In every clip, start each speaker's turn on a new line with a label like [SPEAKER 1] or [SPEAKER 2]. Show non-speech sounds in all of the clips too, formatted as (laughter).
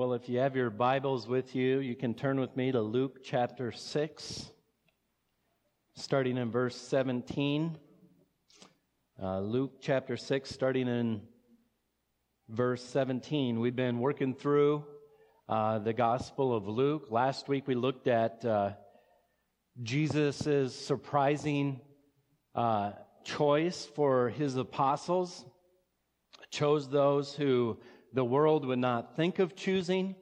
[SPEAKER 1] Well, if you have your Bibles with you, you can turn with me to Luke chapter 6, starting in verse 17. Uh, Luke chapter 6, starting in verse 17. We've been working through uh, the Gospel of Luke. Last week we looked at uh, Jesus' surprising uh, choice for his apostles, chose those who the world would not think of choosing,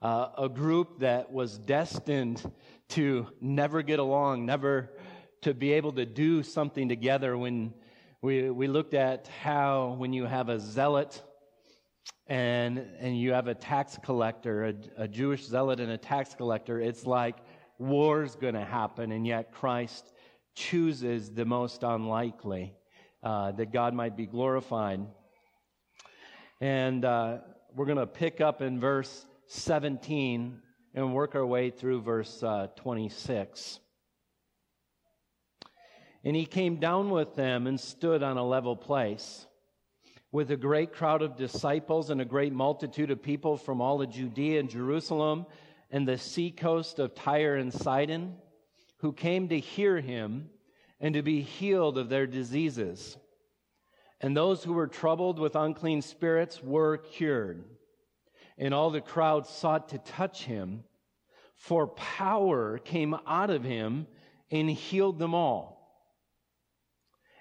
[SPEAKER 1] uh, a group that was destined to never get along, never to be able to do something together. When we, we looked at how when you have a zealot and, and you have a tax collector, a, a Jewish zealot and a tax collector, it's like war's going to happen, and yet Christ chooses the most unlikely uh, that God might be glorified. And uh, we're going to pick up in verse 17 and work our way through verse uh, 26. And he came down with them and stood on a level place with a great crowd of disciples and a great multitude of people from all of Judea and Jerusalem and the seacoast of Tyre and Sidon, who came to hear him and to be healed of their diseases. And those who were troubled with unclean spirits were cured. And all the crowd sought to touch him, for power came out of him and healed them all.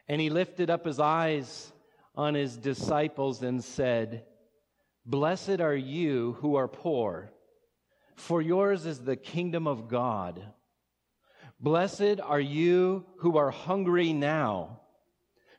[SPEAKER 1] And he lifted up his eyes on his disciples and said, Blessed are you who are poor, for yours is the kingdom of God. Blessed are you who are hungry now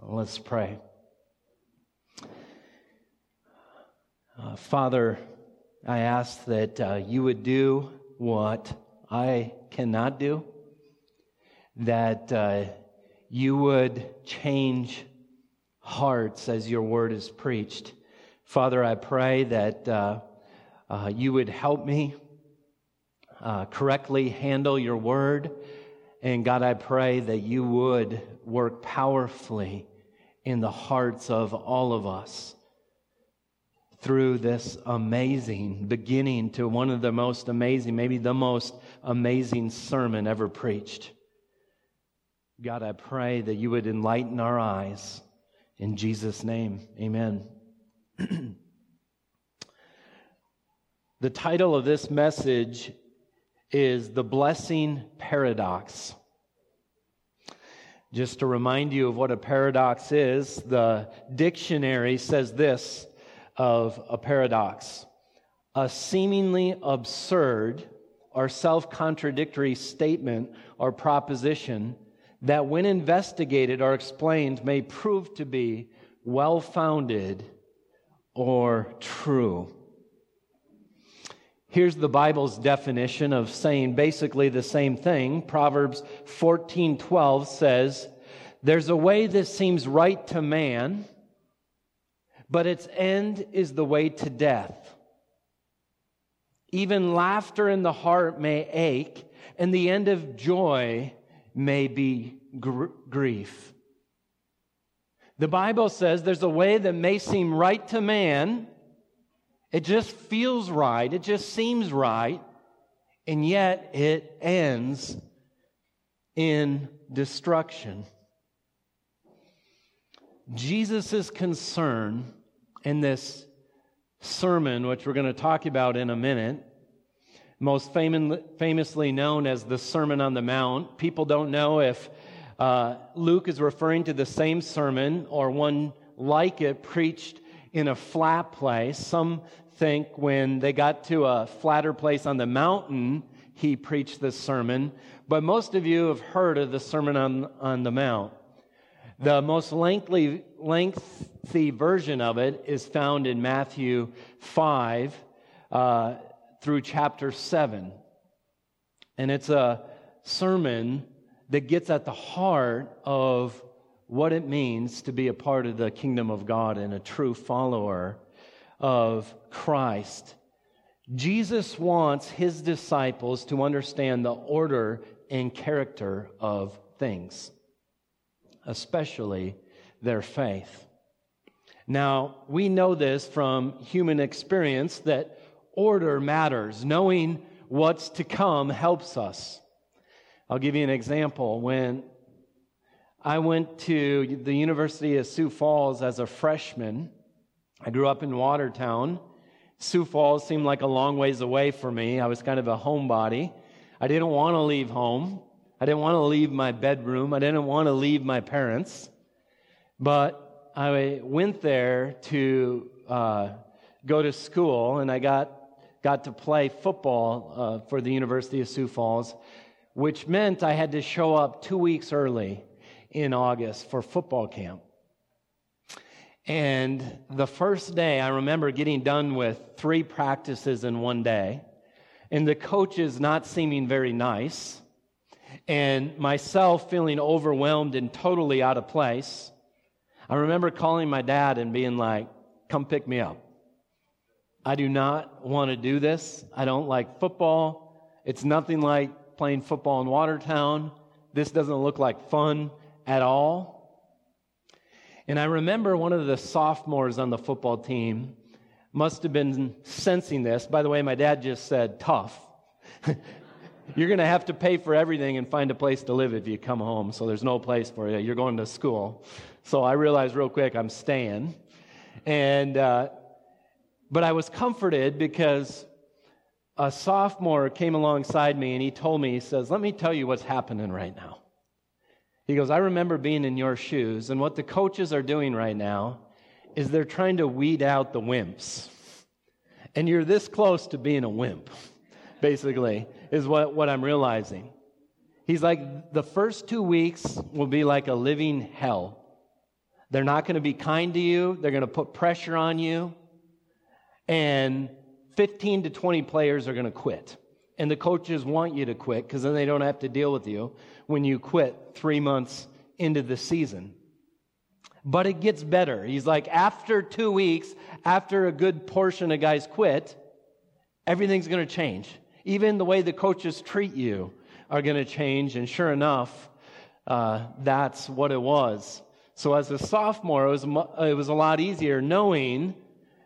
[SPEAKER 1] Let's pray. Uh, Father, I ask that uh, you would do what I cannot do, that uh, you would change hearts as your word is preached. Father, I pray that uh, uh, you would help me uh, correctly handle your word. And God, I pray that you would work powerfully in the hearts of all of us through this amazing beginning to one of the most amazing, maybe the most amazing sermon ever preached. God, I pray that you would enlighten our eyes. In Jesus' name, amen. (clears throat) the title of this message is The Blessing Paradox. Just to remind you of what a paradox is, the dictionary says this of a paradox a seemingly absurd or self contradictory statement or proposition that, when investigated or explained, may prove to be well founded or true. Here's the Bible's definition of saying basically the same thing. Proverbs 14:12 says, "There's a way that seems right to man, but its end is the way to death. Even laughter in the heart may ache, and the end of joy may be gr- grief." The Bible says there's a way that may seem right to man, it just feels right. It just seems right. And yet it ends in destruction. Jesus' concern in this sermon, which we're going to talk about in a minute, most famously known as the Sermon on the Mount. People don't know if uh, Luke is referring to the same sermon or one like it preached in a flat place. Some think when they got to a flatter place on the mountain, he preached this sermon. But most of you have heard of the Sermon on, on the Mount. The most lengthy, lengthy version of it is found in Matthew 5, uh, through chapter 7. And it's a sermon that gets at the heart of what it means to be a part of the kingdom of God and a true follower of Christ. Jesus wants his disciples to understand the order and character of things, especially their faith. Now, we know this from human experience that order matters. Knowing what's to come helps us. I'll give you an example. When I went to the University of Sioux Falls as a freshman, I grew up in Watertown. Sioux Falls seemed like a long ways away for me. I was kind of a homebody. I didn't want to leave home. I didn't want to leave my bedroom. I didn't want to leave my parents. But I went there to uh, go to school, and I got got to play football uh, for the University of Sioux Falls, which meant I had to show up two weeks early in August for football camp. And the first day, I remember getting done with three practices in one day, and the coaches not seeming very nice, and myself feeling overwhelmed and totally out of place. I remember calling my dad and being like, come pick me up. I do not want to do this. I don't like football. It's nothing like playing football in Watertown. This doesn't look like fun at all. And I remember one of the sophomores on the football team must have been sensing this. By the way, my dad just said, tough. (laughs) You're going to have to pay for everything and find a place to live if you come home, so there's no place for you. You're going to school. So I realized real quick I'm staying. And, uh, but I was comforted because a sophomore came alongside me and he told me, he says, Let me tell you what's happening right now. He goes, I remember being in your shoes, and what the coaches are doing right now is they're trying to weed out the wimps. And you're this close to being a wimp, basically, is what, what I'm realizing. He's like, the first two weeks will be like a living hell. They're not going to be kind to you. They're going to put pressure on you. And 15 to 20 players are going to quit. And the coaches want you to quit because then they don't have to deal with you when you quit three months into the season. But it gets better. He's like, after two weeks, after a good portion of guys quit, everything's going to change. Even the way the coaches treat you are going to change. And sure enough, uh, that's what it was. So as a sophomore, it was, it was a lot easier knowing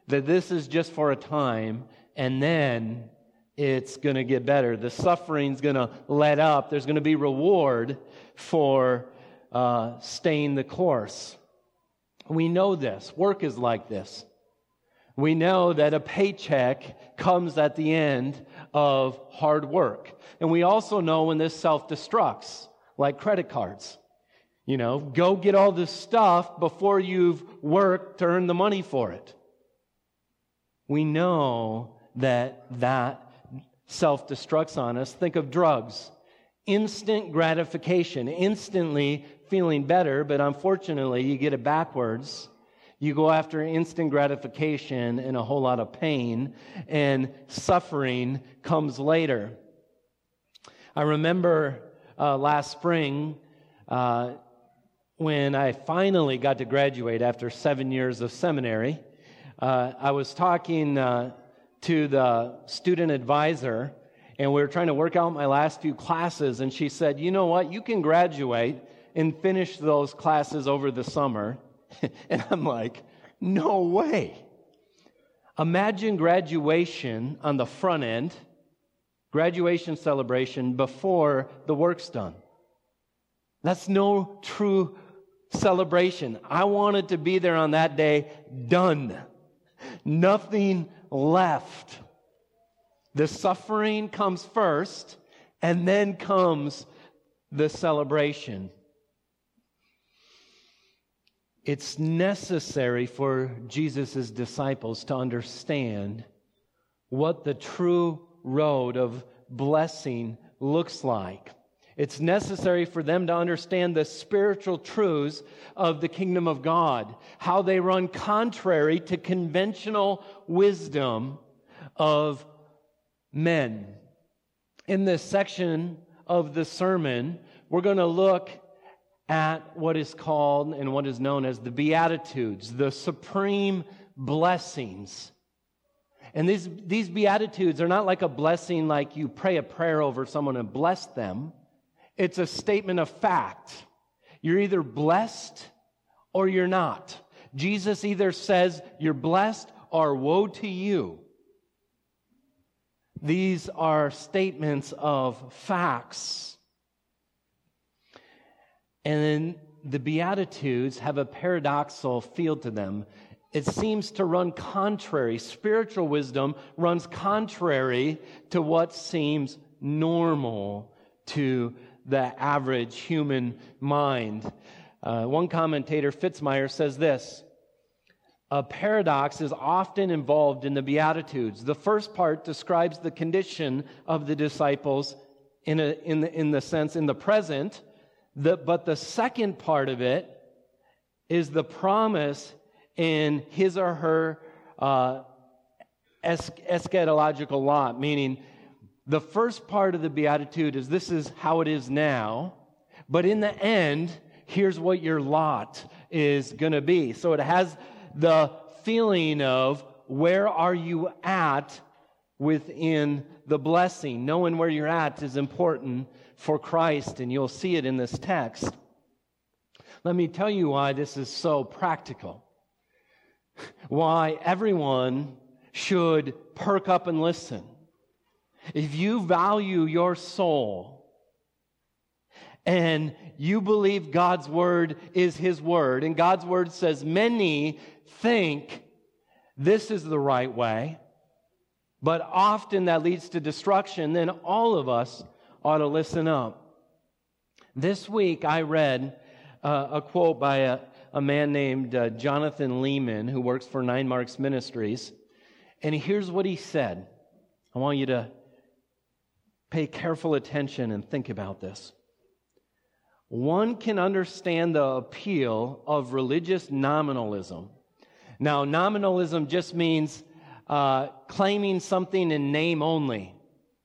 [SPEAKER 1] that this is just for a time and then it's going to get better. The suffering's going to let up. There's going to be reward for uh, staying the course. We know this. Work is like this. We know that a paycheck comes at the end of hard work. And we also know when this self destructs, like credit cards. You know, go get all this stuff before you've worked to earn the money for it. We know that that self destructs on us. Think of drugs. Instant gratification, instantly feeling better, but unfortunately, you get it backwards. You go after instant gratification and a whole lot of pain, and suffering comes later. I remember uh, last spring, uh, when I finally got to graduate after seven years of seminary, uh, I was talking uh, to the student advisor, and we were trying to work out my last few classes, and she said, You know what? You can graduate and finish those classes over the summer. (laughs) and I'm like, No way. Imagine graduation on the front end, graduation celebration before the work's done. That's no true celebration. I wanted to be there on that day, done. Nothing left. The suffering comes first, and then comes the celebration. It's necessary for Jesus' disciples to understand what the true road of blessing looks like. It's necessary for them to understand the spiritual truths of the kingdom of God, how they run contrary to conventional wisdom of men. In this section of the sermon, we're going to look at what is called and what is known as the Beatitudes, the supreme blessings. And these, these Beatitudes are not like a blessing like you pray a prayer over someone and bless them. It's a statement of fact. You're either blessed or you're not. Jesus either says you're blessed or woe to you. These are statements of facts. And then the Beatitudes have a paradoxical feel to them. It seems to run contrary. Spiritual wisdom runs contrary to what seems normal to the average human mind. Uh, one commentator, Fitzmyer, says this a paradox is often involved in the Beatitudes. The first part describes the condition of the disciples in, a, in, the, in the sense in the present, the, but the second part of it is the promise in his or her uh, es- eschatological lot, meaning the first part of the Beatitude is this is how it is now, but in the end, here's what your lot is going to be. So it has the feeling of where are you at within the blessing. Knowing where you're at is important for Christ, and you'll see it in this text. Let me tell you why this is so practical. Why everyone should perk up and listen. If you value your soul and you believe God's word is his word, and God's word says many think this is the right way, but often that leads to destruction, then all of us ought to listen up. This week I read uh, a quote by a, a man named uh, Jonathan Leeman, who works for Nine Marks Ministries. And here's what he said. I want you to pay careful attention and think about this. One can understand the appeal of religious nominalism now, nominalism just means uh, claiming something in name only.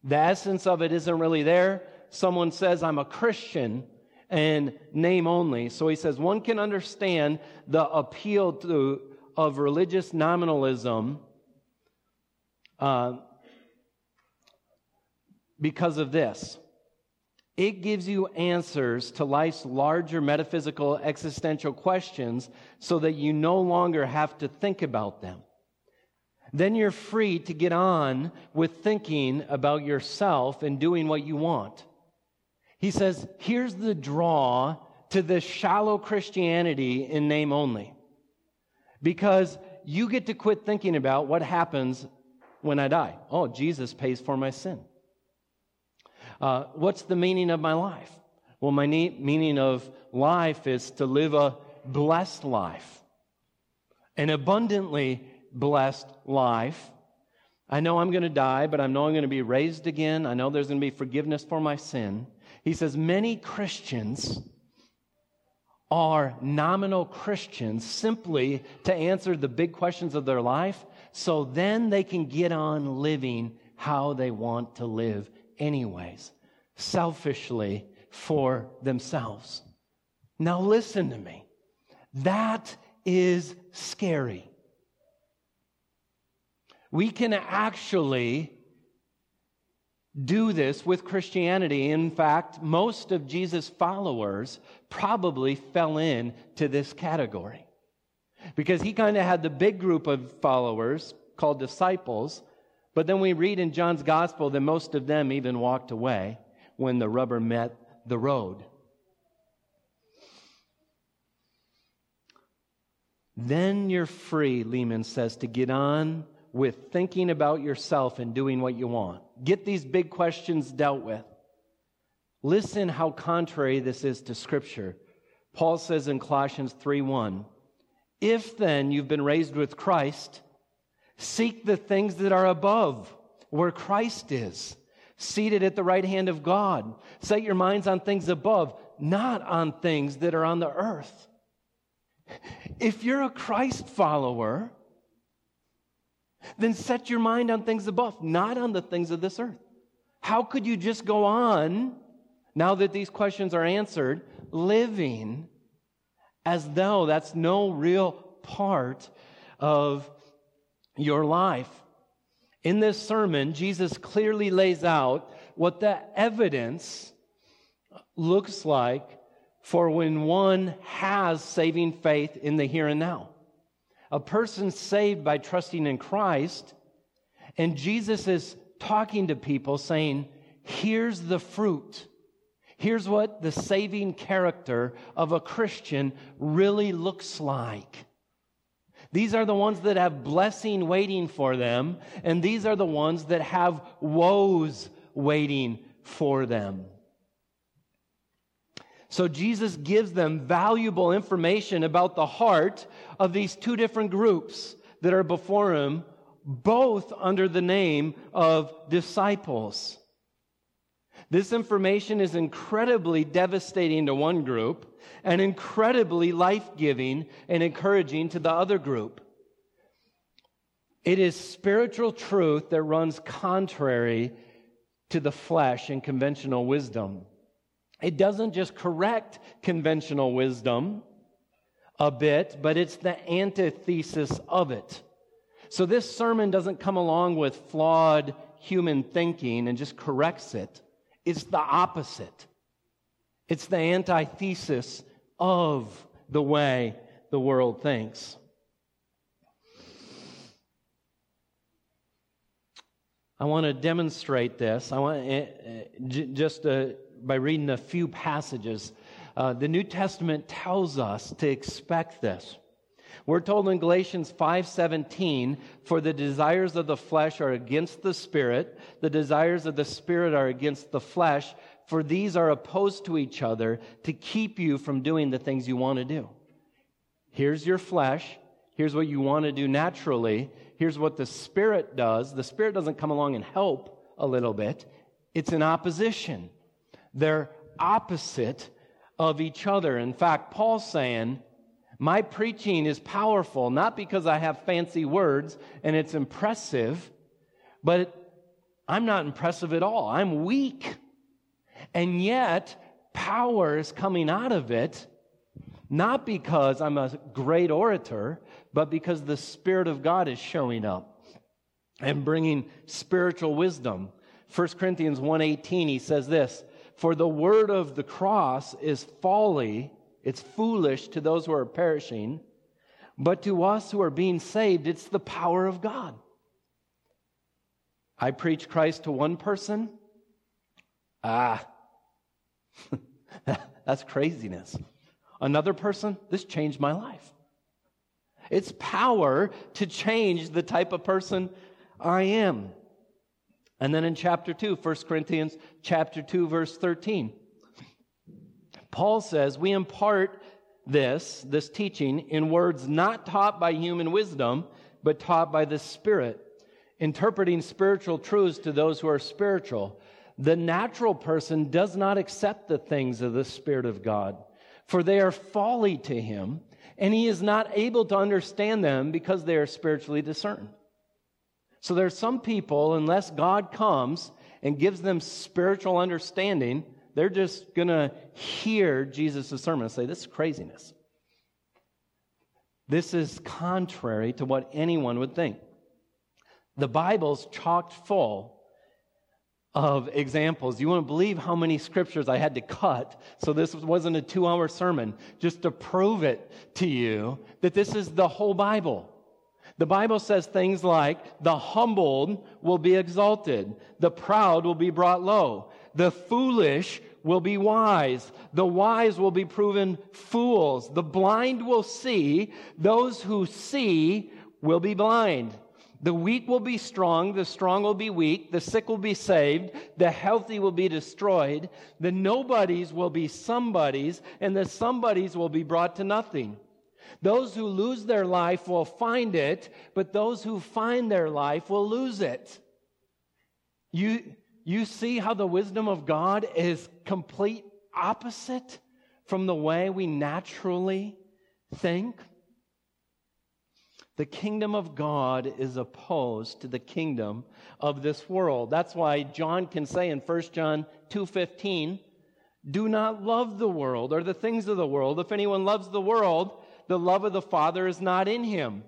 [SPEAKER 1] The essence of it isn't really there. Someone says, I'm a Christian, and name only. So he says, one can understand the appeal to, of religious nominalism uh, because of this. It gives you answers to life's larger metaphysical existential questions so that you no longer have to think about them. Then you're free to get on with thinking about yourself and doing what you want. He says, here's the draw to this shallow Christianity in name only. Because you get to quit thinking about what happens when I die. Oh, Jesus pays for my sin. Uh, what's the meaning of my life? Well, my ne- meaning of life is to live a blessed life, an abundantly blessed life. I know I'm going to die, but I know I'm going to be raised again. I know there's going to be forgiveness for my sin. He says many Christians are nominal Christians simply to answer the big questions of their life so then they can get on living how they want to live anyways, selfishly for themselves. Now, listen to me. That is scary. We can actually do this with Christianity. In fact, most of Jesus' followers probably fell into this category because he kind of had the big group of followers called disciples but then we read in John's gospel that most of them even walked away when the rubber met the road. Then you're free, Leeman says, to get on with thinking about yourself and doing what you want. Get these big questions dealt with. Listen how contrary this is to Scripture. Paul says in Colossians 3 1, If then you've been raised with Christ, Seek the things that are above, where Christ is, seated at the right hand of God. Set your minds on things above, not on things that are on the earth. If you're a Christ follower, Then set your mind on things above, not on the things of this earth. How could you just go on, now that these questions are answered, living as though that's no real part of your life? In this sermon, Jesus clearly lays out what the evidence looks like for when one has saving faith in the here and now. A person saved by trusting in Christ, and Jesus is talking to people saying, Here's the fruit. Here's what the saving character of a Christian really looks like. These are the ones that have blessing waiting for them, and these are the ones that have woes waiting for them. So Jesus gives them valuable information about the heart of these two different groups that are before him, both under the name of disciples. This information is incredibly devastating to one group and incredibly life giving and encouraging to the other group. It is spiritual truth that runs contrary to the flesh and conventional wisdom. It doesn't just correct conventional wisdom a bit, but it's the antithesis of it. So this sermon doesn't come along with flawed human thinking and just corrects it. It's the opposite. It's the antithesis of the way the world thinks. I want to demonstrate this. I want uh, just uh, by reading a few passages. Uh, the New Testament tells us to expect this. We're told in Galatians 5:17, "For the desires of the flesh are against the spirit, the desires of the spirit are against the flesh, for these are opposed to each other to keep you from doing the things you want to do." Here's your flesh, here's what you want to do naturally, here's what the spirit does. The spirit doesn't come along and help a little bit. It's in opposition. They're opposite of each other. In fact, Paul's saying, My preaching is powerful, not because I have fancy words and it's impressive, but I'm not impressive at all. I'm weak. And yet, power is coming out of it, not because I'm a great orator, but because the Spirit of God is showing up and bringing spiritual wisdom. 1 Corinthians 1:18 he says this for the word of the cross is folly, it's foolish to those who are perishing, but to us who are being saved, it's the power of God. I preach Christ to one person. Ah, (laughs) that's craziness. Another person, this changed my life. It's power to change the type of person I am. And then in chapter 2, 1 Corinthians chapter 2 verse 13. Paul says, "We impart this, this teaching in words not taught by human wisdom, but taught by the Spirit, interpreting spiritual truths to those who are spiritual. The natural person does not accept the things of the Spirit of God, for they are folly to him, and he is not able to understand them because they are spiritually discerned." So there are some people, unless God comes and gives them spiritual understanding, they're just going to hear Jesus' sermon and say, This is craziness. This is contrary to what anyone would think. The Bible's chocked full of examples. You wouldn't believe how many scriptures I had to cut, so this wasn't a two hour sermon, just to prove it to you that this is the whole Bible. The Bible says things like, the humbled will be exalted, the proud will be brought low, the foolish will be wise, the wise will be proven fools, the blind will see, those who see will be blind. The weak will be strong, the strong will be weak, the sick will be saved, the healthy will be destroyed, the nobodies will be somebodies, and the somebodies will be brought to nothing. Those who lose their life will find it, but those who find their life will lose it. You, you see how the wisdom of God is complete opposite from the way we naturally think? The kingdom of God is opposed to the kingdom of this world. That's why John can say in 1 John 2:15, "Do not love the world or the things of the world. If anyone loves the world, the love of the Father is not in him."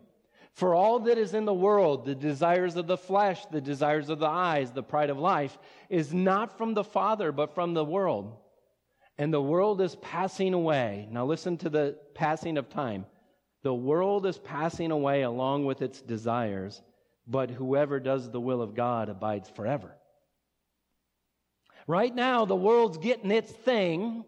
[SPEAKER 1] For all that is in the world, the desires of the flesh, the desires of the eyes, the pride of life, is not from the Father, but from the world. And the world is passing away. Now listen to the passing of time. The world is passing away along with its desires, but whoever does the will of God abides forever. Right now, the world's getting its thing,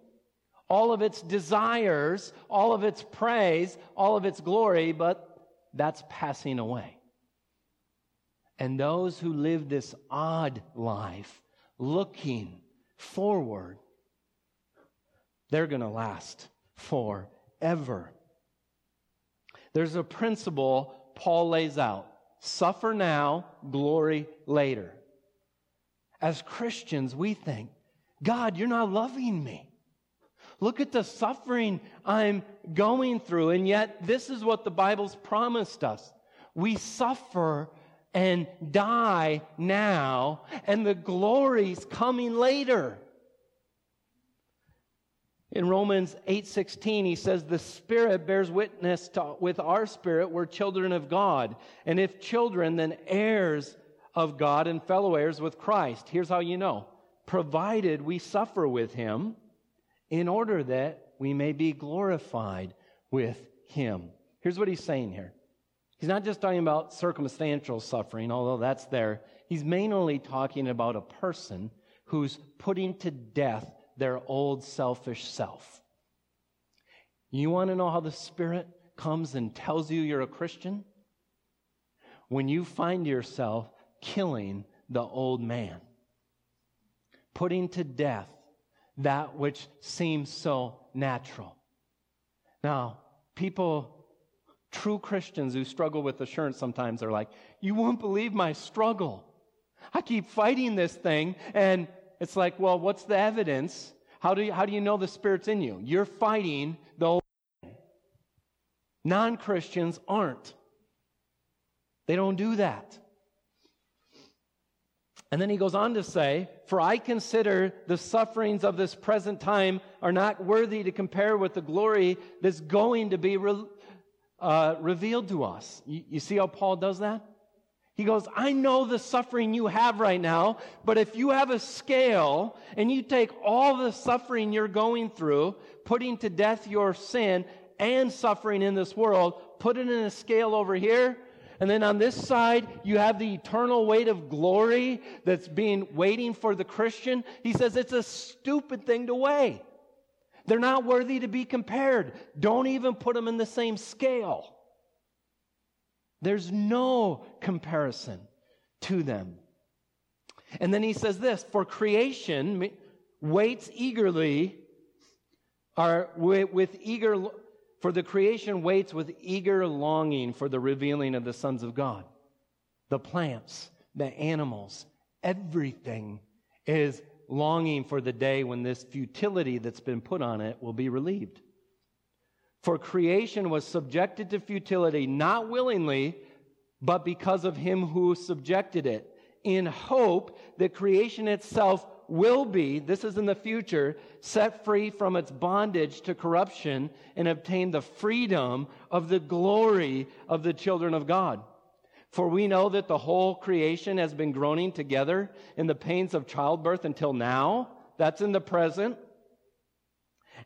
[SPEAKER 1] all of its desires, all of its praise, all of its glory, but that's passing away. And those who live this odd life, looking forward, they're going to last forever. There's a principle Paul lays out suffer now, glory later. As Christians, we think, God, you're not loving me. Look at the suffering I'm going through. And yet, this is what the Bible's promised us. We suffer and die now, and the glory's coming later. In Romans 8:16 he says the spirit bears witness to, with our spirit we're children of God and if children then heirs of God and fellow heirs with Christ. Here's how you know. Provided we suffer with him in order that we may be glorified with him. Here's what he's saying here. He's not just talking about circumstantial suffering, although that's there. He's mainly talking about a person who's putting to death their old selfish self. You want to know how the Spirit comes and tells you you're a Christian? When you find yourself killing the old man, putting to death that which seems so natural. Now, people, true Christians who struggle with assurance sometimes are like, You won't believe my struggle. I keep fighting this thing, and it's like, Well, what's the evidence? How do you, how do you know the Spirit's in you? You're fighting the old Non Christians aren't. They don't do that. And then he goes on to say, For I consider the sufferings of this present time are not worthy to compare with the glory that's going to be re- uh, revealed to us. You, you see how Paul does that? He goes, I know the suffering you have right now, but if you have a scale and you take all the suffering you're going through, putting to death your sin and suffering in this world, put it in a scale over here, and then on this side, you have the eternal weight of glory that's being waiting for the Christian. He says it's a stupid thing to weigh. They're not worthy to be compared. Don't even put them in the same scale. There's no comparison to them. And then he says this for creation waits eagerly, or with, eager for the creation waits with eager longing for the revealing of the sons of God. The plants, the animals, everything is longing for the day when this futility that's been put on it will be relieved. For creation was subjected to futility, not willingly, but because of him who subjected it, in hope that creation itself will be, this is in the future, set free from its bondage to corruption and obtain the freedom of the glory of the children of God. For we know that the whole creation has been groaning together in the pains of childbirth until now. That's in the present.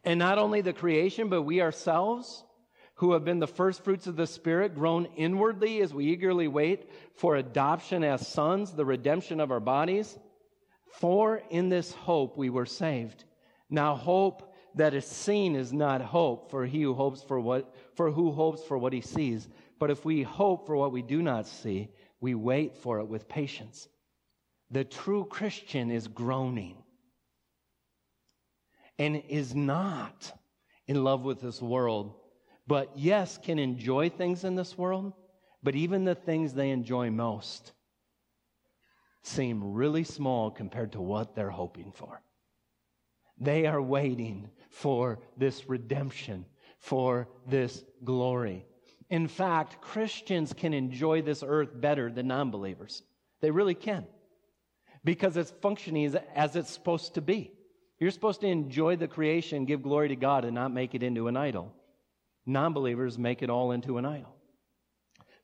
[SPEAKER 1] And not only the creation, but we ourselves, who have been the first fruits of the Spirit, groan inwardly as we eagerly wait for adoption as sons, the redemption of our bodies. For in this hope we were saved. Now hope that is seen is not hope for he who hopes for what for who hopes for what he sees. But if we hope for what we do not see, we wait for it with patience. The true Christian is groaning and is not in love with this world, but yes, can enjoy things in this world, but even the things they enjoy most seem really small compared to what they're hoping for. They are waiting for this redemption, for this glory. In fact, Christians can enjoy this earth better than non believers. They really can. Because it's functioning as, it's supposed to be. You're supposed to enjoy the creation, give glory to God, and not make it into an idol. Non believers make it all into an idol.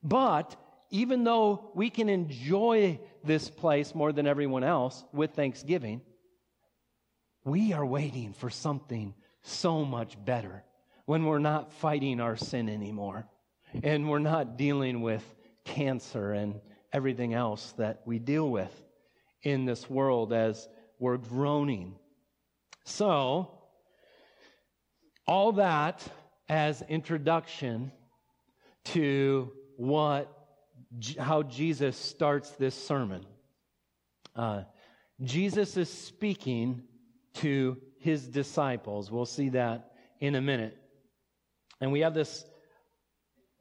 [SPEAKER 1] But even though we can enjoy this place more than everyone else with thanksgiving, we are waiting for something so much better when we're not fighting our sin anymore and we're not dealing with cancer and everything else that we deal with in this world as we're groaning. So, all that as introduction to what how Jesus starts this sermon. Uh, Jesus is speaking to his disciples. We'll see that in a minute. And we have this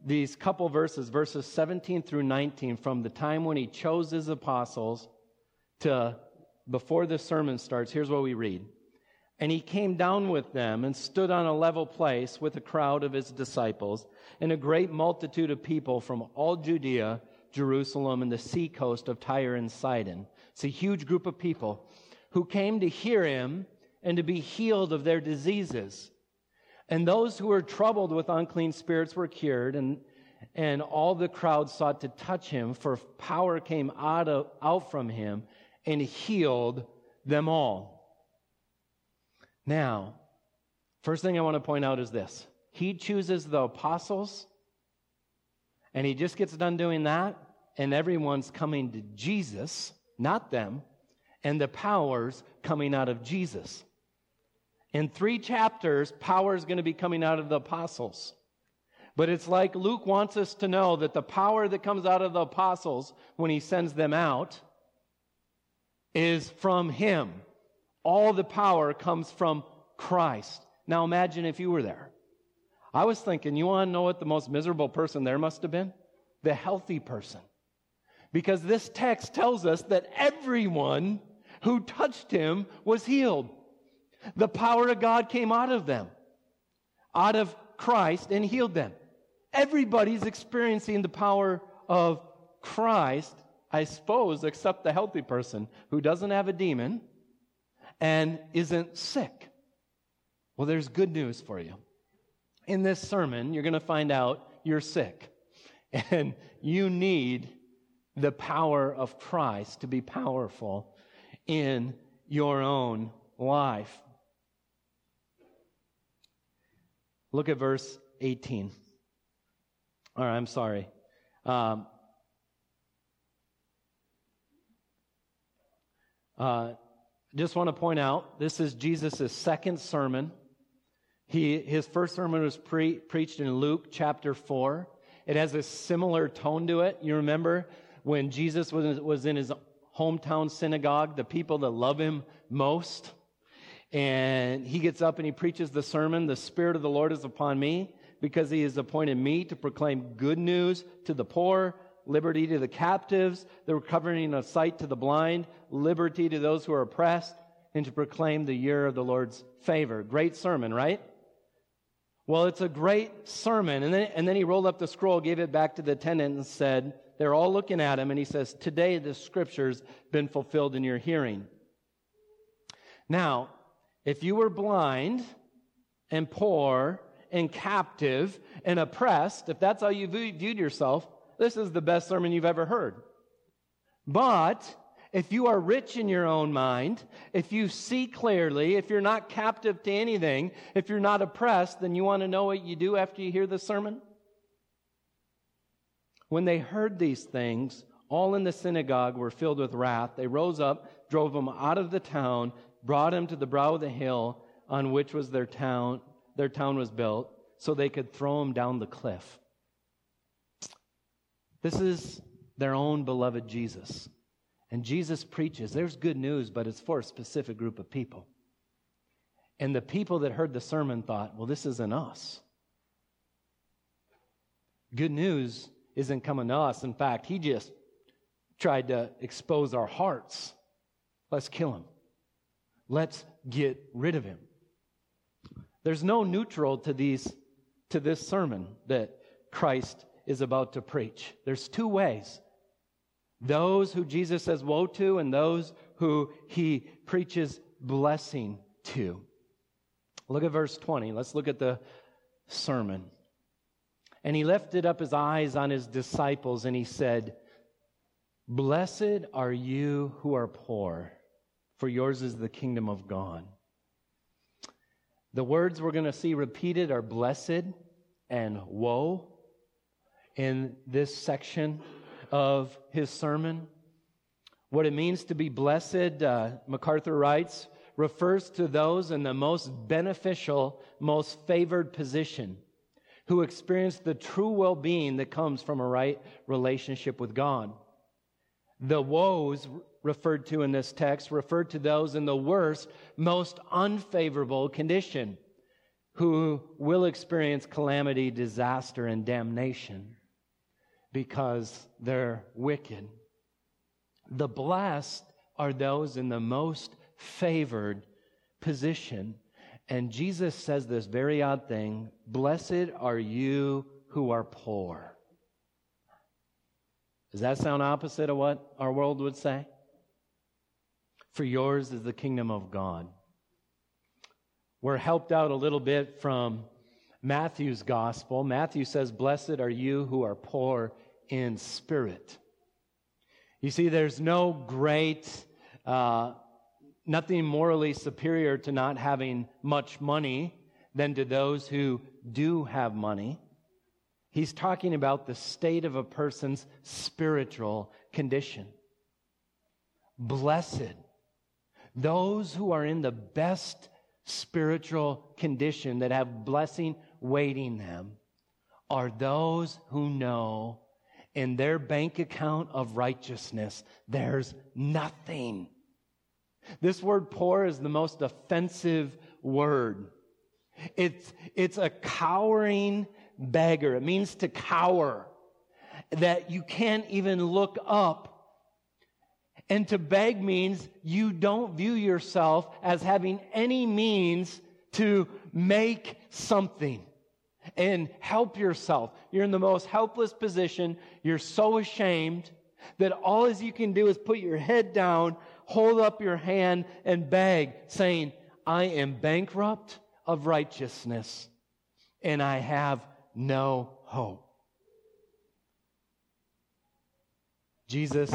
[SPEAKER 1] these couple verses, verses 17 through 19, from the time when he chose his apostles to before the sermon starts. Here's what we read. And he came down with them and stood on a level place with a crowd of his disciples and a great multitude of people from all Judea, Jerusalem, and the seacoast of Tyre and Sidon. It's a huge group of people who came to hear him and to be healed of their diseases. And those who were troubled with unclean spirits were cured, and, and all the crowd sought to touch him, for power came out, of, out from him and healed them all. Now, first thing I want to point out is this He chooses the apostles, and he just gets done doing that, and everyone's coming to Jesus, not them, and the power's coming out of Jesus. In three chapters, power is going to be coming out of the apostles. But it's like Luke wants us to know that the power that comes out of the apostles when he sends them out is from him. All the power comes from Christ. Now imagine if you were there. I was thinking, you want to know what the most miserable person there must have been? The healthy person. Because this text tells us that everyone who touched him was healed. The power of God came out of them, out of Christ, and healed them. Everybody's experiencing the power of Christ, I suppose, except the healthy person who doesn't have a demon and isn't sick. Well, there's good news for you. In this sermon, you're going to find out you're sick. (laughs) And you need the power of Christ to be powerful in your own life. Look at verse 18. All right, I'm sorry. Um, uh, just want to point out this is Jesus' second sermon. He, his first sermon was pre- preached in Luke chapter 4. It has a similar tone to it. You remember when Jesus was, was in his hometown synagogue, the people that love him most? And he gets up and he preaches the sermon The Spirit of the Lord is upon me because he has appointed me to proclaim good news to the poor, liberty to the captives, the recovering of sight to the blind, liberty to those who are oppressed, and to proclaim the year of the Lord's favor. Great sermon, right? Well, it's a great sermon. And then, and then he rolled up the scroll, gave it back to the attendant, and said, They're all looking at him, and he says, Today the scripture's been fulfilled in your hearing. Now, if you were blind and poor and captive and oppressed, if that's how you viewed yourself, this is the best sermon you've ever heard. But if you are rich in your own mind, if you see clearly, if you're not captive to anything, if you're not oppressed, then you want to know what you do after you hear the sermon? When they heard these things, all in the synagogue were filled with wrath. They rose up, drove him out of the town, brought him to the brow of the hill on which was their town, their town was built, so they could throw him down the cliff. This is their own beloved Jesus. And Jesus preaches. There's good news, but it's for a specific group of people. And the people that heard the sermon thought, well, this isn't us. Good news isn't coming to us. In fact, he just tried to expose our hearts. Let's kill him. Let's get rid of him. There's no neutral to these to this sermon that Christ is about to preach. There's two ways those who Jesus says woe to, and those who he preaches blessing to. Look at verse 20. Let's look at the sermon. And he lifted up his eyes on his disciples and he said, Blessed are you who are poor, for yours is the kingdom of God. The words we're going to see repeated are blessed and woe in this section of his sermon. What it means to be blessed, uh, MacArthur writes, refers to those in the most beneficial, most favored position who experience the true well being that comes from a right relationship with God. The woes referred to in this text refer to those in the worst, most unfavorable condition who will experience calamity, disaster, and damnation because they're wicked. The blessed are those in the most favored position. And Jesus says this very odd thing Blessed are you who are poor. Does that sound opposite of what our world would say? For yours is the kingdom of God. We're helped out a little bit from Matthew's gospel. Matthew says, Blessed are you who are poor in spirit. You see, there's no great, uh, nothing morally superior to not having much money than to those who do have money. He's talking about the state of a person's spiritual condition. Blessed, those who are in the best spiritual condition that have blessing waiting them, are those who know in their bank account of righteousness there's nothing. This word poor is the most offensive word. It's, it's a cowering beggar. It means to cower, that you can't even look up. And to beg means you don't view yourself as having any means to make something and help yourself. You're in the most helpless position. You're so ashamed that all as you can do is put your head down, hold up your hand, and beg, saying, I am bankrupt of righteousness, and I have no hope. Jesus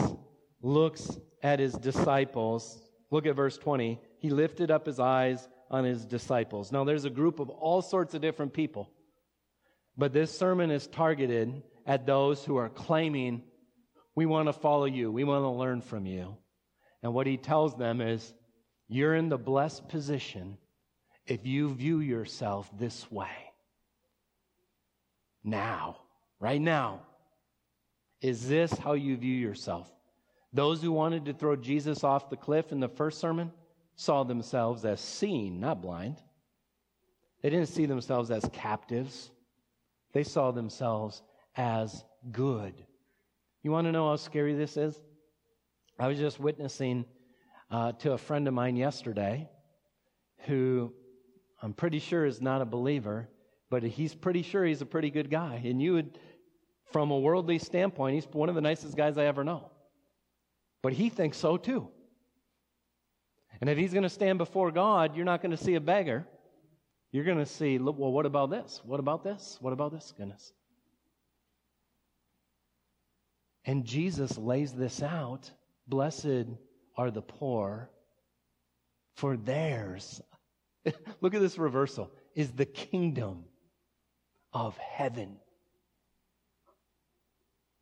[SPEAKER 1] looks at his disciples. Look at verse 20. He lifted up his eyes on his disciples. Now, there's a group of all sorts of different people, but this sermon is targeted at those who are claiming, We want to follow you, we want to learn from you. And what he tells them is, You're in the blessed position if you view yourself this way now, right now. Is this how you view yourself? Those who wanted to throw Jesus off the cliff in the first sermon saw themselves as seeing, not blind. They didn't see themselves as captives, they saw themselves as good. You want to know how scary this is? I was just witnessing uh, to a friend of mine yesterday who I'm pretty sure is not a believer, but he's pretty sure he's a pretty good guy. And you would, from a worldly standpoint, he's one of the nicest guys I ever know. But he thinks so too. And if he's going to stand before God, you're not going to see a beggar. You're going to see, well, what about this? What about this? What about this? Goodness. And Jesus lays this out. Blessed are the poor, for theirs, (laughs) look at this reversal, is the kingdom of heaven.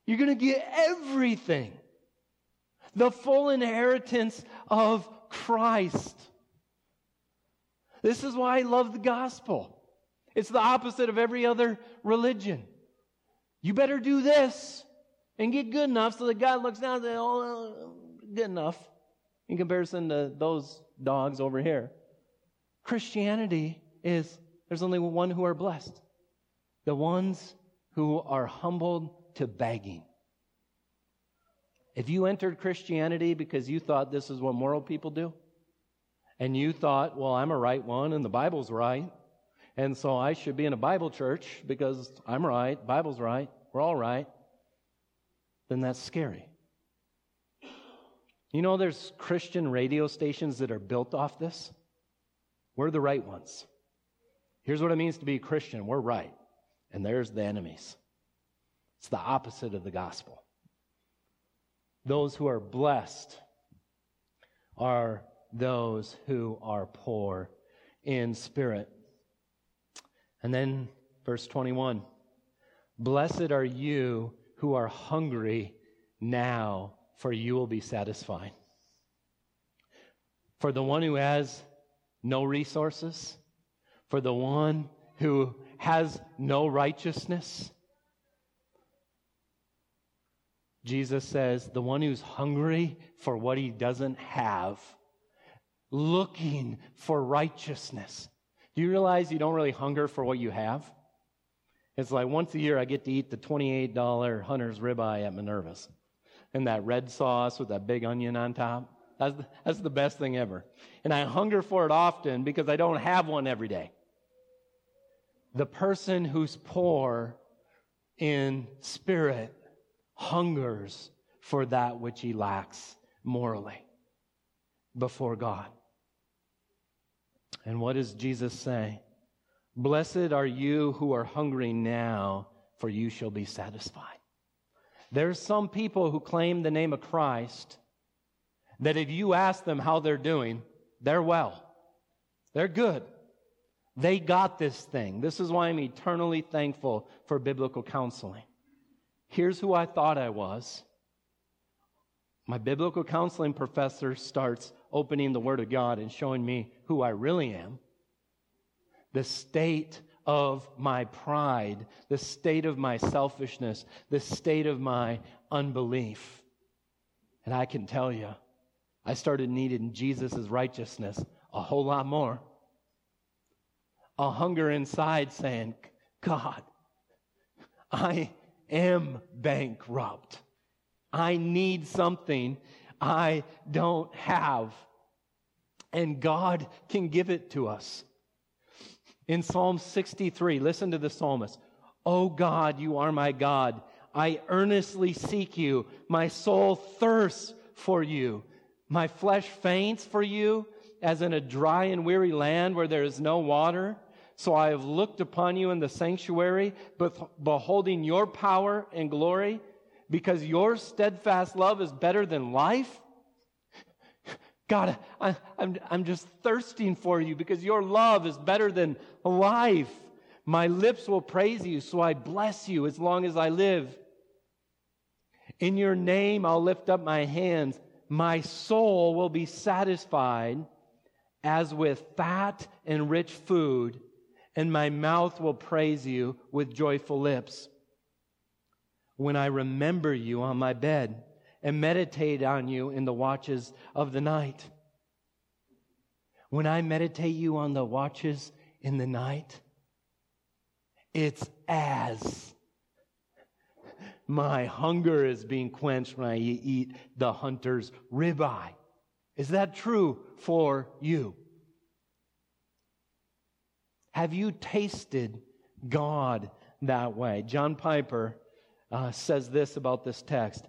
[SPEAKER 1] You're going to get everything. The full inheritance of Christ. This is why I love the gospel. It's the opposite of every other religion. You better do this and get good enough so that God looks down and says, oh, good enough in comparison to those dogs over here. Christianity is there's only one who are blessed the ones who are humbled to begging. If you entered Christianity because you thought this is what moral people do, and you thought, well, I'm a right one and the Bible's right, And so I should be in a Bible church because I'm right, Bible's right, we're all right. Then that's scary. You know, there's Christian radio stations that are built off this. We're the right ones. Here's what it means to be a Christian we're right, and there's the enemies. It's the opposite of the gospel. Those who are blessed are those who are poor in spirit. And then verse 21 Blessed are you who are hungry now, for you will be satisfied. For the one who has no resources, for the one who has no righteousness, Jesus says, the one who's hungry for what he doesn't have, looking for righteousness. Do you realize you don't really hunger for what you have? It's like once a year I get to eat the $28 Hunter's ribeye at Minerva's. And that red sauce with that big onion on top. That's the, that's the best thing ever. And I hunger for it often because I don't have one every day. The person who's poor in spirit hungers for that which he lacks morally before God. And what does Jesus say? Blessed are you who are hungry now, for you shall be satisfied. There's some people who claim the name of Christ that if you ask them how they're doing, they're well. They're good. They got this thing. This is why I'm eternally thankful for biblical counseling. Here's who I thought I was. My biblical counseling professor starts opening the Word of God and showing me who I really am. The state of my pride, the state of my selfishness, the state of my unbelief. And I can tell you, I started needing Jesus' righteousness a whole lot more. A hunger inside saying, God, I am bankrupt. I need something I don't have. And God can give it to us. In Psalm 63, listen to the psalmist. Oh God, you are my God. I earnestly seek you. My soul thirsts for you. My flesh faints for you as in a dry and weary land where there is no water. So I have looked upon you in the sanctuary, beholding your power and glory, because your steadfast love is better than life. God, I, am I'm, I'm just thirsting for you because your love is better than life. My lips will praise you, so I bless you as long as I live. In your name, I'll lift up my hands. My soul will be satisfied as with fat and rich food and my mouth will praise you with joyful lips. When I remember you on my bed and meditate on you in the watches of the night. When I meditate you on the watches in the night, it's as my hunger is being quenched when I eat the hunter's ribeye. Is that true for you? Have you tasted God that way? John Piper uh, says this about this text.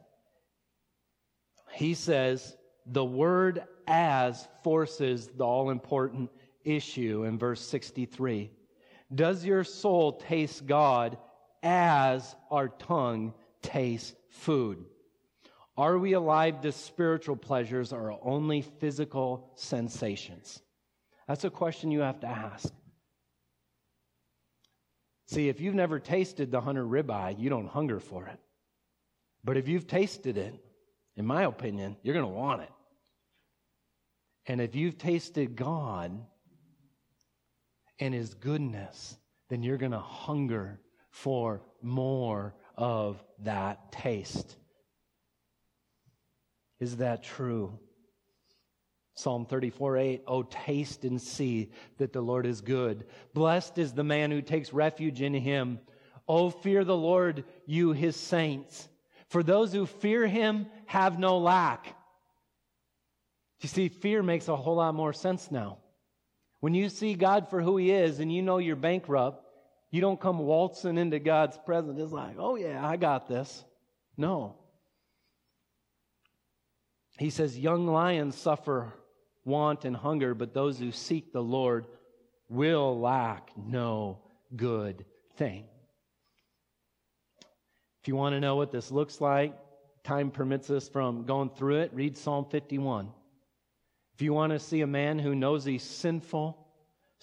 [SPEAKER 1] He says, the word as forces the all important issue in verse 63. Does your soul taste God as our tongue tastes food? Are we alive to spiritual pleasures or only physical sensations? That's a question you have to ask. See, if you've never tasted the hunter ribeye, you don't hunger for it. But if you've tasted it, in my opinion, you're going to want it. And if you've tasted God and His goodness, then you're going to hunger for more of that taste. Is that true? Psalm 34 8, oh, taste and see that the Lord is good. Blessed is the man who takes refuge in him. Oh, fear the Lord, you his saints. For those who fear him have no lack. You see, fear makes a whole lot more sense now. When you see God for who He is and you know you're bankrupt, you don't come waltzing into God's presence. It's like, oh, yeah, I got this. No. He says, Young lions suffer want and hunger, but those who seek the Lord will lack no good thing. If you want to know what this looks like, time permits us from going through it, read Psalm 51. If you want to see a man who knows he's sinful,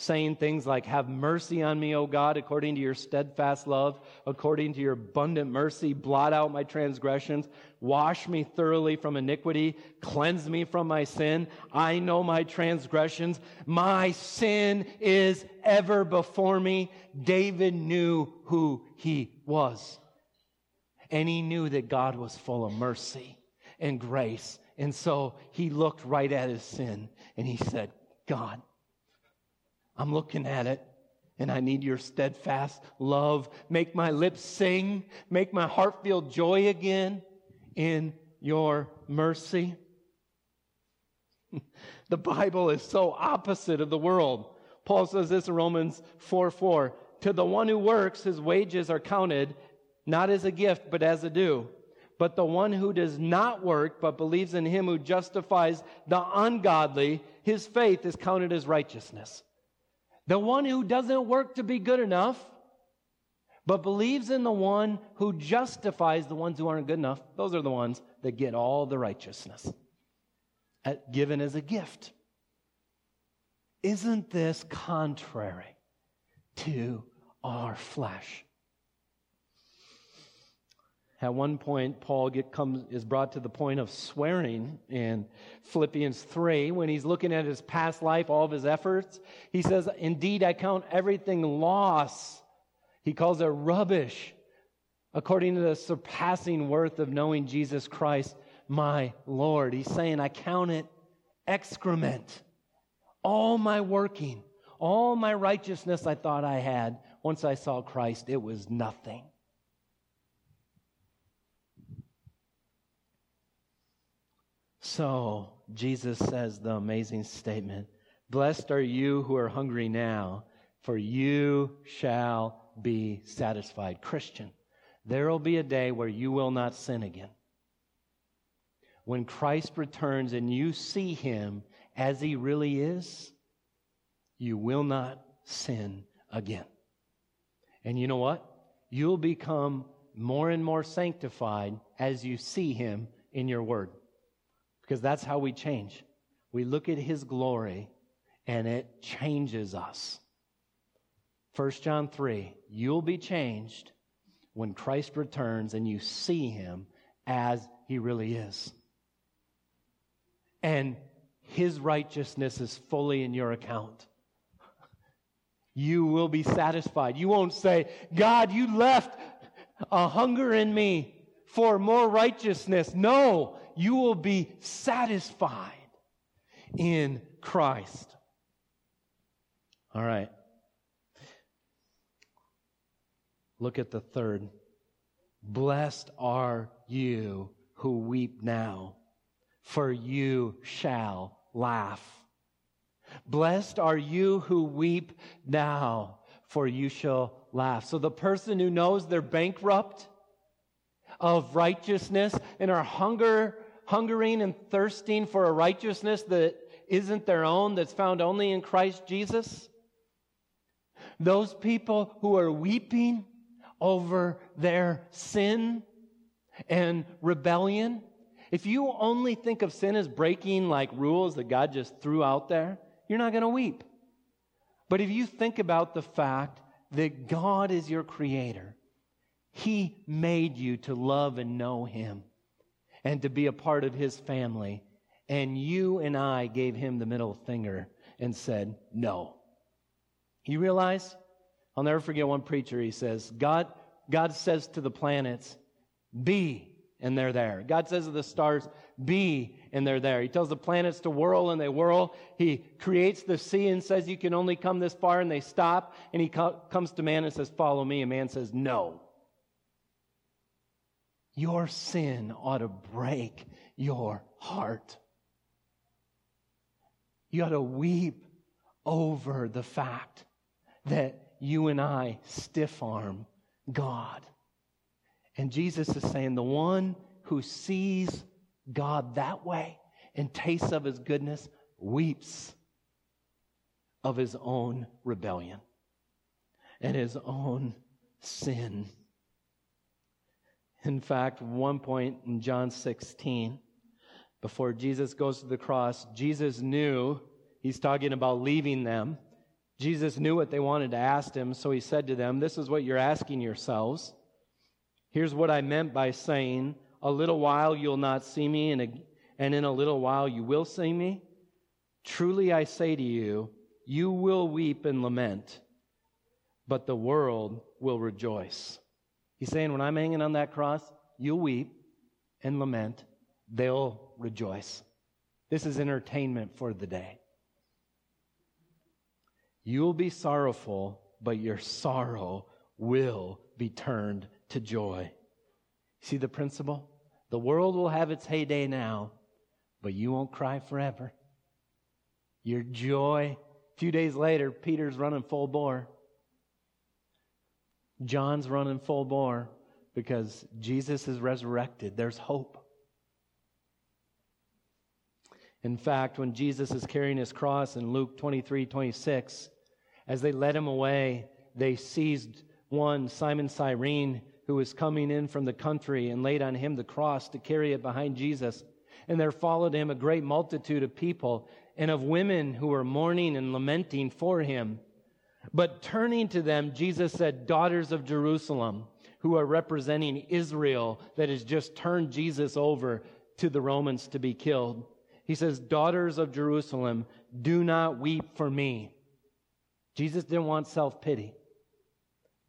[SPEAKER 1] saying things like, Have mercy on me, O God, according to your steadfast love, according to your abundant mercy, blot out my transgressions, wash me thoroughly from iniquity, cleanse me from my sin. I know my transgressions. My sin is ever before me. David knew who he was. And he knew that God was full of mercy and grace. And so he looked right at his sin and he said, God, I'm looking at it and I need your steadfast love. Make my lips sing, make my heart feel joy again in your mercy. (laughs) the Bible is so opposite of the world. Paul says this in Romans 4 4. To the one who works, his wages are counted not as a gift, but as a due. But the one who does not work, but believes in him who justifies the ungodly, his faith is counted as righteousness. The one who doesn't work to be good enough, but believes in the one who justifies the ones who aren't good enough, those are the ones that get all the righteousness given as a gift. Isn't this contrary to our flesh? At one point, Paul get, comes, is brought to the point of swearing in Philippians 3 when he's looking at his past life, all of his efforts. He says, Indeed, I count everything loss. He calls it rubbish, according to the surpassing worth of knowing Jesus Christ, my Lord. He's saying, I count it excrement. All my working, all my righteousness I thought I had, once I saw Christ, it was nothing. So, Jesus says the amazing statement Blessed are you who are hungry now, for you shall be satisfied. Christian, there will be a day where you will not sin again. When Christ returns and you see him as he really is, you will not sin again. And you know what? You'll become more and more sanctified as you see him in your word because that's how we change. We look at his glory and it changes us. 1 John 3 You'll be changed when Christ returns and you see him as he really is. And his righteousness is fully in your account. You will be satisfied. You won't say, God, you left a hunger in me for more righteousness. No, you will be satisfied in Christ. All right. Look at the third. Blessed are you who weep now, for you shall laugh. Blessed are you who weep now, for you shall laugh. So the person who knows they're bankrupt of righteousness and are hunger hungering and thirsting for a righteousness that isn't their own, that's found only in Christ Jesus? Those people who are weeping over their sin and rebellion, if you only think of sin as breaking like rules that God just threw out there, you're not going to weep. But if you think about the fact that God is your creator, He made you to love and know Him and to be a part of his family. And you and I gave him the middle finger and said, no. You realize? I'll never forget one preacher, he says, God, God says to the planets, be, and they're there. God says to the stars, be, and they're there. He tells the planets to whirl, and they whirl. He creates the sea and says, you can only come this far, and they stop. And he co- comes to man and says, follow me. And man says, no. Your sin ought to break your heart. You ought to weep over the fact that you and I stiff arm God. And Jesus is saying, the one who sees God that way and tastes of his goodness weeps of his own rebellion and his own sin. In fact, one point in John 16, before Jesus goes to the cross, Jesus knew he's talking about leaving them. Jesus knew what they wanted to ask him, so he said to them, This is what you're asking yourselves. Here's what I meant by saying, A little while you'll not see me, and, a, and in a little while you will see me. Truly I say to you, you will weep and lament, but the world will rejoice. He's saying, when I'm hanging on that cross, you'll weep and lament, they'll rejoice. This is entertainment for the day. You'll be sorrowful, but your sorrow will be turned to joy. See the principle? The world will have its heyday now, but you won't cry forever. Your joy. A few days later, Peter's running full bore. John's running full bore because Jesus is resurrected. There's hope. In fact, when Jesus is carrying his cross in Luke 23 26, as they led him away, they seized one, Simon Cyrene, who was coming in from the country, and laid on him the cross to carry it behind Jesus. And there followed him a great multitude of people and of women who were mourning and lamenting for him. But turning to them, Jesus said, Daughters of Jerusalem, who are representing Israel that has just turned Jesus over to the Romans to be killed. He says, Daughters of Jerusalem, do not weep for me. Jesus didn't want self pity,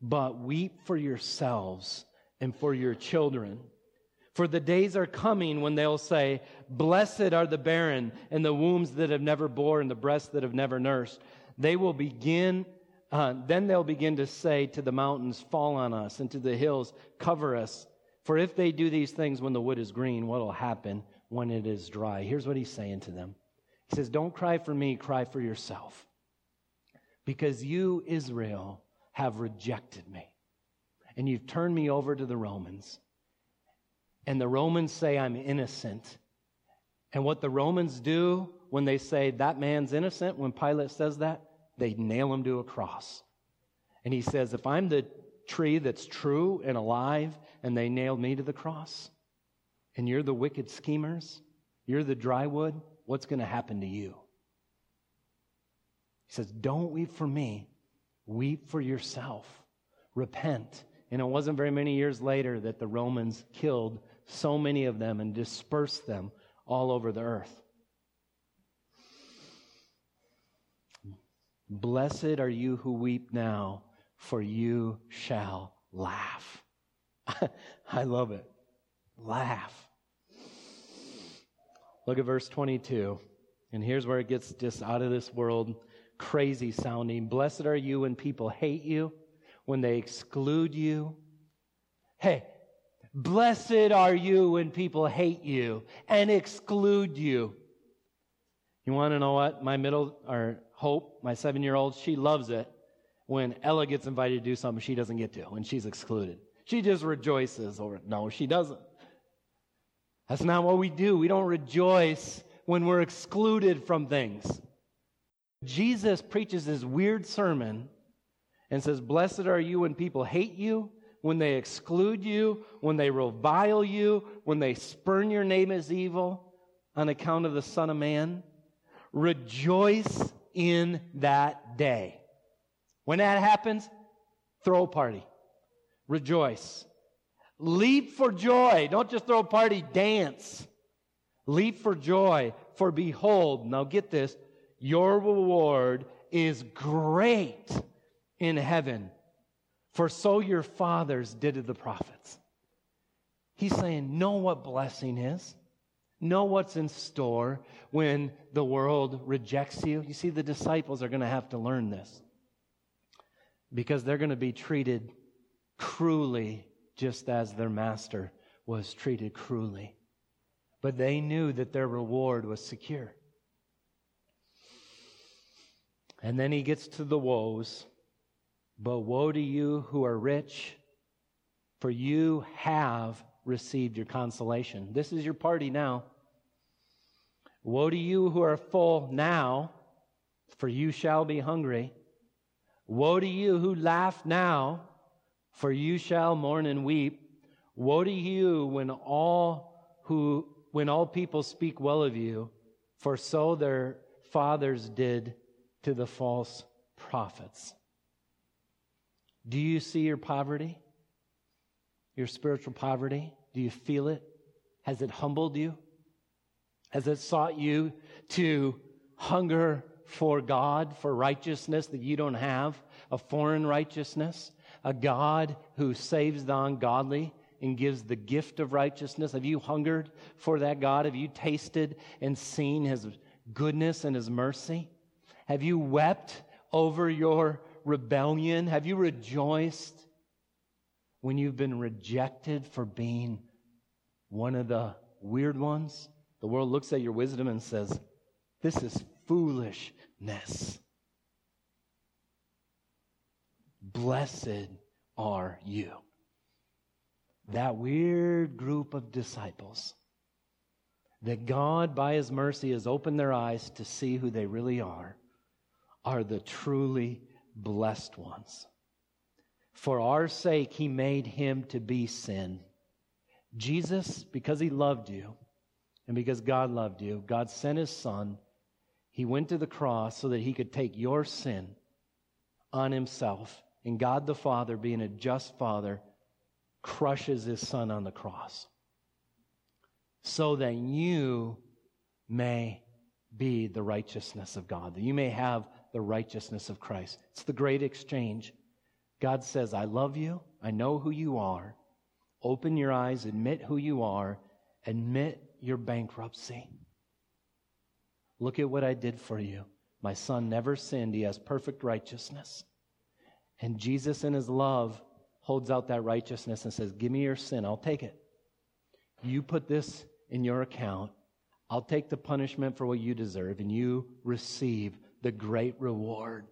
[SPEAKER 1] but weep for yourselves and for your children. For the days are coming when they'll say, Blessed are the barren and the wombs that have never bore and the breasts that have never nursed. They will begin uh, then they'll begin to say to the mountains, Fall on us, and to the hills, Cover us. For if they do these things when the wood is green, what will happen when it is dry? Here's what he's saying to them He says, Don't cry for me, cry for yourself. Because you, Israel, have rejected me, and you've turned me over to the Romans. And the Romans say I'm innocent. And what the Romans do when they say that man's innocent, when Pilate says that, they nail him to a cross. And he says, If I'm the tree that's true and alive, and they nailed me to the cross, and you're the wicked schemers, you're the dry wood, what's going to happen to you? He says, Don't weep for me, weep for yourself. Repent. And it wasn't very many years later that the Romans killed so many of them and dispersed them all over the earth. Blessed are you who weep now, for you shall laugh. (laughs) I love it. Laugh. Look at verse 22. And here's where it gets just out of this world crazy sounding. Blessed are you when people hate you, when they exclude you. Hey, blessed are you when people hate you and exclude you. You want to know what? My middle, or Hope, my seven year old, she loves it when Ella gets invited to do something she doesn't get to, when she's excluded. She just rejoices over it. No, she doesn't. That's not what we do. We don't rejoice when we're excluded from things. Jesus preaches this weird sermon and says, Blessed are you when people hate you, when they exclude you, when they revile you, when they spurn your name as evil on account of the Son of Man. Rejoice in that day. When that happens, throw a party. Rejoice. Leap for joy. Don't just throw a party, dance. Leap for joy. For behold, now get this, your reward is great in heaven. For so your fathers did to the prophets. He's saying, know what blessing is. Know what's in store when the world rejects you. You see, the disciples are going to have to learn this because they're going to be treated cruelly, just as their master was treated cruelly. But they knew that their reward was secure. And then he gets to the woes. But woe to you who are rich, for you have received your consolation. This is your party now. Woe to you who are full now, for you shall be hungry. Woe to you who laugh now, for you shall mourn and weep. Woe to you when all who when all people speak well of you, for so their fathers did to the false prophets. Do you see your poverty? Your spiritual poverty? Do you feel it? Has it humbled you? Has it sought you to hunger for God, for righteousness that you don't have, a foreign righteousness, a God who saves the ungodly and gives the gift of righteousness? Have you hungered for that God? Have you tasted and seen his goodness and his mercy? Have you wept over your rebellion? Have you rejoiced when you've been rejected for being one of the weird ones? The world looks at your wisdom and says, This is foolishness. Blessed are you. That weird group of disciples that God, by His mercy, has opened their eyes to see who they really are, are the truly blessed ones. For our sake, He made Him to be sin. Jesus, because He loved you and because God loved you, God sent His Son. He went to the cross so that He could take your sin on Himself. And God the Father, being a just Father, crushes His Son on the cross so that you may be the righteousness of God, that you may have the righteousness of Christ. It's the great exchange. God says, I love you. I know who you are. Open your eyes, admit who you are, admit your bankruptcy. Look at what I did for you. My son never sinned, he has perfect righteousness. And Jesus, in his love, holds out that righteousness and says, Give me your sin, I'll take it. You put this in your account. I'll take the punishment for what you deserve, and you receive the great reward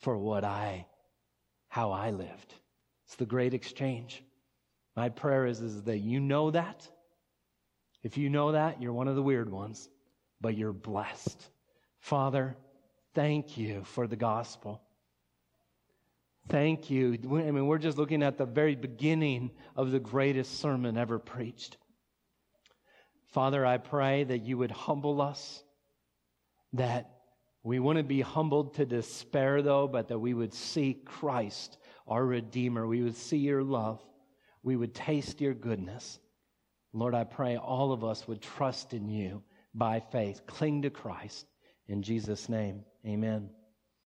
[SPEAKER 1] for what I, how I lived. It's the great exchange. My prayer is, is that you know that. If you know that, you're one of the weird ones, but you're blessed. Father, thank you for the gospel. Thank you. I mean, we're just looking at the very beginning of the greatest sermon ever preached. Father, I pray that you would humble us, that we wouldn't be humbled to despair, though, but that we would see Christ, our Redeemer. We would see your love. We would taste your goodness. Lord, I pray all of us would trust in you by faith, cling to Christ. In Jesus' name, amen.